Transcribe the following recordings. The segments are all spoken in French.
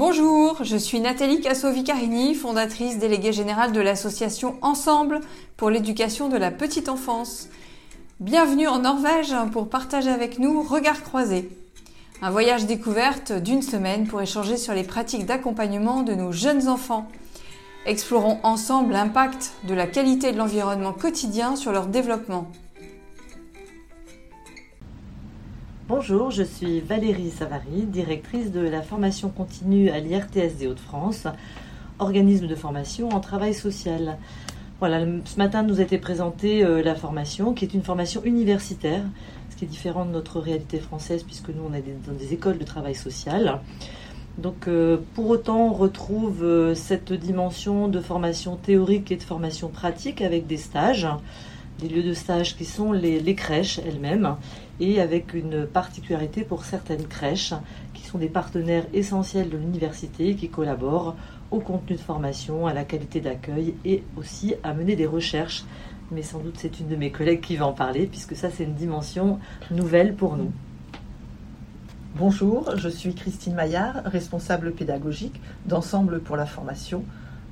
Bonjour, je suis Nathalie Cassovicarini, fondatrice déléguée générale de l'association Ensemble pour l'éducation de la petite enfance. Bienvenue en Norvège pour partager avec nous Regard croisé. Un voyage découverte d'une semaine pour échanger sur les pratiques d'accompagnement de nos jeunes enfants. Explorons ensemble l'impact de la qualité de l'environnement quotidien sur leur développement. Bonjour, je suis Valérie Savary, directrice de la formation continue à l'IRTS des Hauts-de-France, organisme de formation en travail social. Voilà, ce matin nous a été présentée euh, la formation, qui est une formation universitaire, ce qui est différent de notre réalité française, puisque nous on est dans des écoles de travail social. Donc euh, pour autant, on retrouve euh, cette dimension de formation théorique et de formation pratique avec des stages, des lieux de stage qui sont les crèches elles-mêmes, et avec une particularité pour certaines crèches qui sont des partenaires essentiels de l'université qui collaborent au contenu de formation, à la qualité d'accueil et aussi à mener des recherches. Mais sans doute c'est une de mes collègues qui va en parler puisque ça c'est une dimension nouvelle pour nous. Bonjour, je suis Christine Maillard, responsable pédagogique d'Ensemble pour la formation,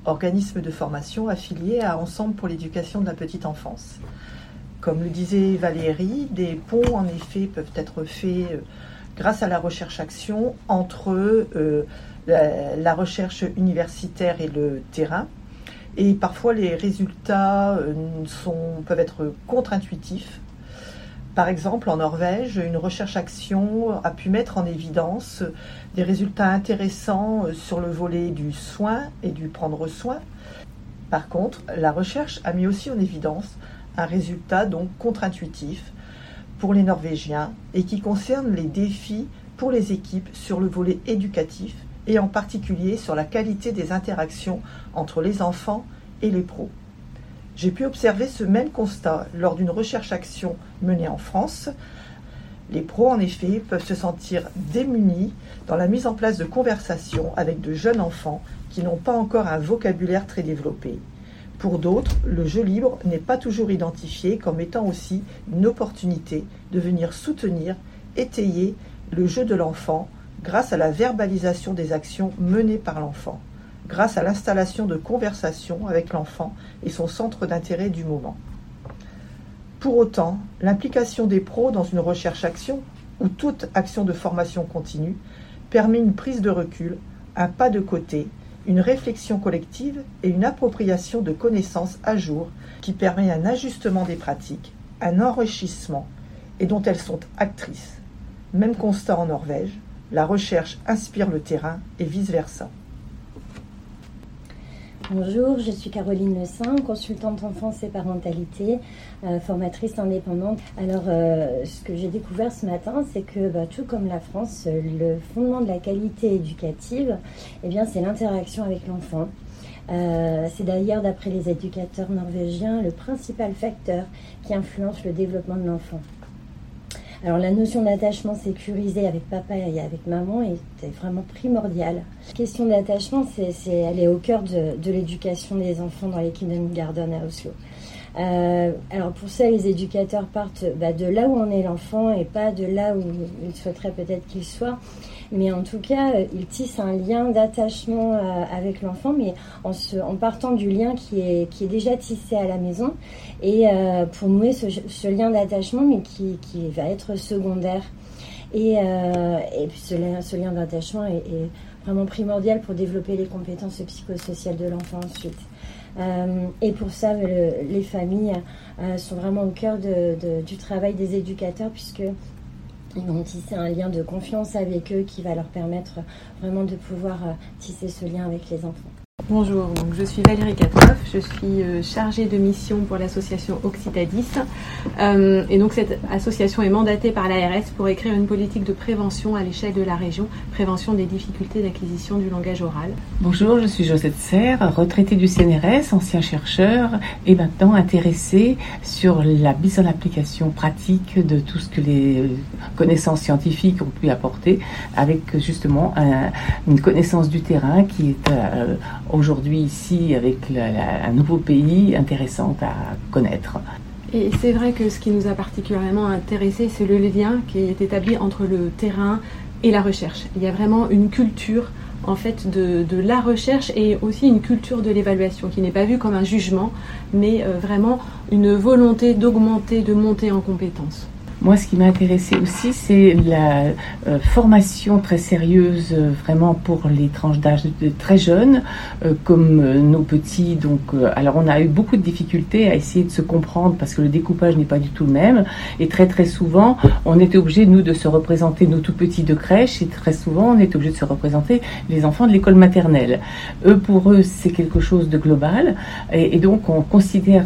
organisme de formation affilié à Ensemble pour l'éducation de la petite enfance. Comme le disait Valérie, des ponts en effet peuvent être faits euh, grâce à la recherche-action entre euh, la, recherche universitaire et le terrain. Et parfois les résultats euh, peuvent être contre-intuitifs. Par exemple, en Norvège, une recherche-action a pu mettre en évidence des résultats intéressants sur le volet du soin et du prendre soin. Par contre, la recherche a mis aussi en évidence un résultat donc contre-intuitif pour les Norvégiens et qui concerne les défis pour les équipes sur le volet éducatif et en particulier sur la qualité des interactions entre les enfants et les pros. J'ai pu observer ce même constat lors d'une recherche-action menée en France. Les pros, en effet, peuvent se sentir démunis dans la mise en place de conversations avec de jeunes enfants qui n'ont pas encore un vocabulaire très développé. Pour d'autres, le jeu libre n'est pas toujours identifié comme étant aussi une opportunité de venir soutenir, étayer le jeu de l'enfant grâce à la verbalisation des actions menées par l'enfant, grâce à l'installation de conversations avec l'enfant et son centre d'intérêt du moment. Pour autant, l'implication des pros dans une recherche-action ou toute action de formation continue permet une prise de recul, un pas de côté une réflexion collective et une appropriation de connaissances à jour qui permet un ajustement des pratiques, un enrichissement et dont elles sont actrices. Même constat en Norvège, la recherche inspire le terrain et vice-versa. Bonjour, je suis Caroline Le Saint, consultante enfance et parentalité, euh, formatrice indépendante. Alors, euh, ce que j'ai découvert ce matin, c'est que bah, tout comme la France, le fondement de la qualité éducative, eh bien, c'est l'interaction avec l'enfant. Euh, c'est d'ailleurs, d'après les éducateurs norvégiens, le principal facteur qui influence le développement de l'enfant. Alors la notion d'attachement sécurisé avec papa et avec maman est vraiment primordiale. La question d'attachement, c'est, elle est au cœur de, l'éducation des enfants dans les Kindergarten à Oslo. Euh, alors pour ça, les éducateurs partent bah, de là où on est l'enfant et pas de là où ils souhaiteraient peut-être qu'il soit. Mais en tout cas, euh, ils tissent un lien d'attachement euh, avec l'enfant, mais en, en, partant du lien qui est, qui est déjà tissé à la maison. Et pour nouer ce, lien d'attachement, mais qui, qui, va être secondaire. Et, et puis ce, ce lien d'attachement est, est, vraiment primordial pour développer les compétences psychosociales de l'enfant ensuite. Euh, et pour ça, les familles euh, sont vraiment au cœur du travail des éducateurs puisque ils vont tisser un lien de confiance avec eux qui va leur permettre vraiment de pouvoir euh, tisser ce lien avec les enfants. Bonjour, je suis Valérie Catoff, je suis euh, chargée de mission pour l'association Occitadis. Euh, et donc cette association est mandatée par l'ARS pour écrire une politique de prévention à l'échelle de la région, prévention des difficultés d'acquisition du langage oral. Bonjour, je suis Josette Serre, retraitée du CNRS, ancien chercheur et maintenant intéressée sur la mise en application pratique de tout ce que les connaissances scientifiques ont pu apporter avec justement une connaissance du terrain qui est euh, aujourd'hui ici avec un nouveau pays intéressant à connaître. Et c'est vrai que ce qui nous a particulièrement intéressé, c'est le lien qui est établi entre le terrain et la recherche. Il y a vraiment une culture en fait de, de, la recherche et aussi une culture de l'évaluation qui n'est pas vue comme un jugement, mais vraiment une volonté d'augmenter, de monter en compétences. Moi, ce qui m'a intéressé aussi, c'est la euh, formation très sérieuse, euh, vraiment pour les tranches d'âge très jeunes, euh, comme nos petits. Donc, alors, on a eu beaucoup de difficultés à essayer de se comprendre parce que le découpage n'est pas du tout le même. Et très, très souvent, on était obligé, nous, de se représenter nos tout petits de crèche. Et très souvent, on était obligé de se représenter les enfants de l'école maternelle. Eux, pour eux, c'est quelque chose de global. Et donc, on considère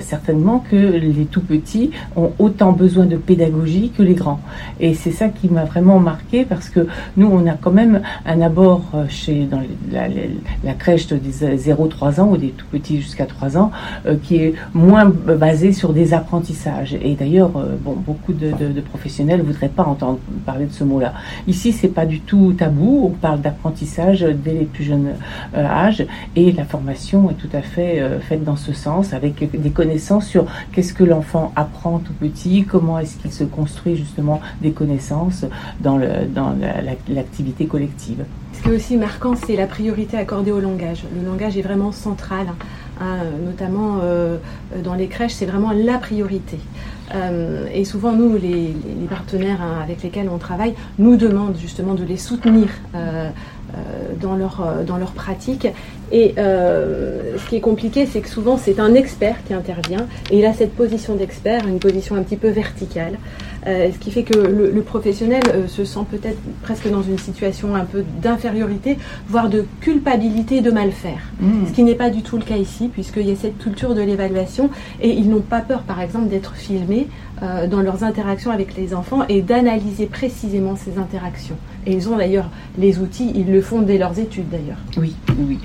certainement que les tout petits ont autant besoin de pédagogie que les grands. Et c'est ça qui m'a vraiment marqué parce que nous, on a quand même un abord euh, chez dans la, crèche des 0-3 ans ou des tout petits jusqu'à 3 ans euh, qui est moins basé sur des apprentissages. Et d'ailleurs, euh, bon, beaucoup de, professionnels voudraient pas entendre parler de ce mot-là. Ici, c'est pas du tout tabou. On parle d'apprentissage dès les plus jeunes âges et la formation est tout à fait faite dans ce sens avec des connaissances sur qu'est-ce que l'enfant apprend tout petit, comment est-ce qu'il se construit justement des connaissances dans, dans l'activité collective. Ce qui est aussi marquant, c'est la priorité accordée au langage. Le langage est vraiment central, hein, notamment euh, dans les crèches, c'est vraiment la priorité. Euh, et souvent, nous, les, partenaires hein, avec lesquels on travaille, nous demandent justement de les soutenir euh, dans, leur, euh, dans leur pratique. Et euh, ce qui est compliqué, c'est que souvent c'est un expert qui intervient et il a cette position d'expert, une position un petit peu verticale, ce qui fait que le, professionnel se sent peut-être presque dans une situation un peu d'infériorité, voire de culpabilité de mal faire. Mmh. Ce qui n'est pas du tout le cas ici, puisqu'il y a cette culture de l'évaluation et ils n'ont pas peur, par exemple, d'être filmés dans leurs interactions avec les enfants et d'analyser précisément ces interactions. Et ils ont d'ailleurs les outils, ils le font dès leurs études d'ailleurs. Oui, oui.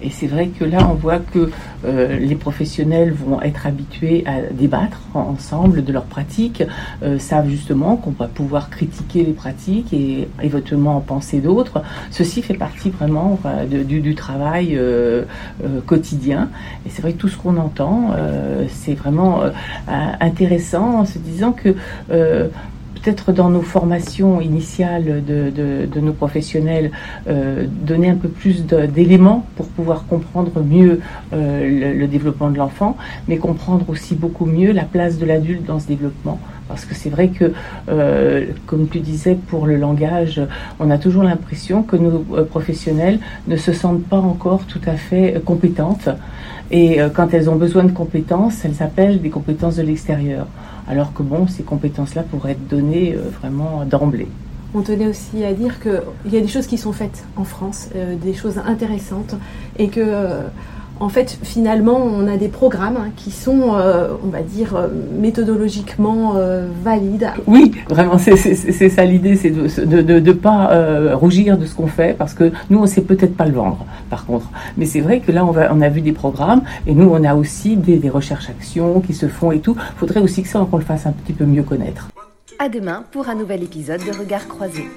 Et c'est vrai que là, on voit que euh, les professionnels vont être habitués à débattre ensemble de leurs pratiques, euh, savent justement qu'on va pouvoir critiquer les pratiques et éventuellement en penser d'autres. Ceci fait partie vraiment du, du, travail euh, quotidien. Et c'est vrai que tout ce qu'on entend, c'est vraiment intéressant en se disant que peut-être dans nos formations initiales de, nos professionnels, euh, donner un peu plus d'éléments pour pouvoir comprendre mieux euh, le, développement de l'enfant, mais comprendre aussi beaucoup mieux la place de l'adulte dans ce développement. Parce que c'est vrai que, euh, comme tu disais, pour le langage, on a toujours l'impression que nos professionnels ne se sentent pas encore tout à fait compétentes. Et quand elles ont besoin de compétences, elles appellent des compétences de l'extérieur alors que bon, ces compétences-là pourraient être données euh, vraiment d'emblée. On tenait aussi à dire qu'il y a des choses qui sont faites en France, euh, des choses intéressantes, et que euh, en fait, finalement, on a des programmes hein, qui sont, euh, on va dire, euh, méthodologiquement euh, valides. Oui, vraiment, c'est ça l'idée, c'est de ne de, pas rougir de ce qu'on fait, parce que nous, on ne sait peut-être pas le vendre, par contre. Mais c'est vrai que là, on, va, on, a vu des programmes, et nous, on a aussi des, des recherches-actions qui se font et tout. Il faudrait aussi que ça, qu'on le fasse un petit peu mieux connaître. À demain pour un nouvel épisode de Regards croisés.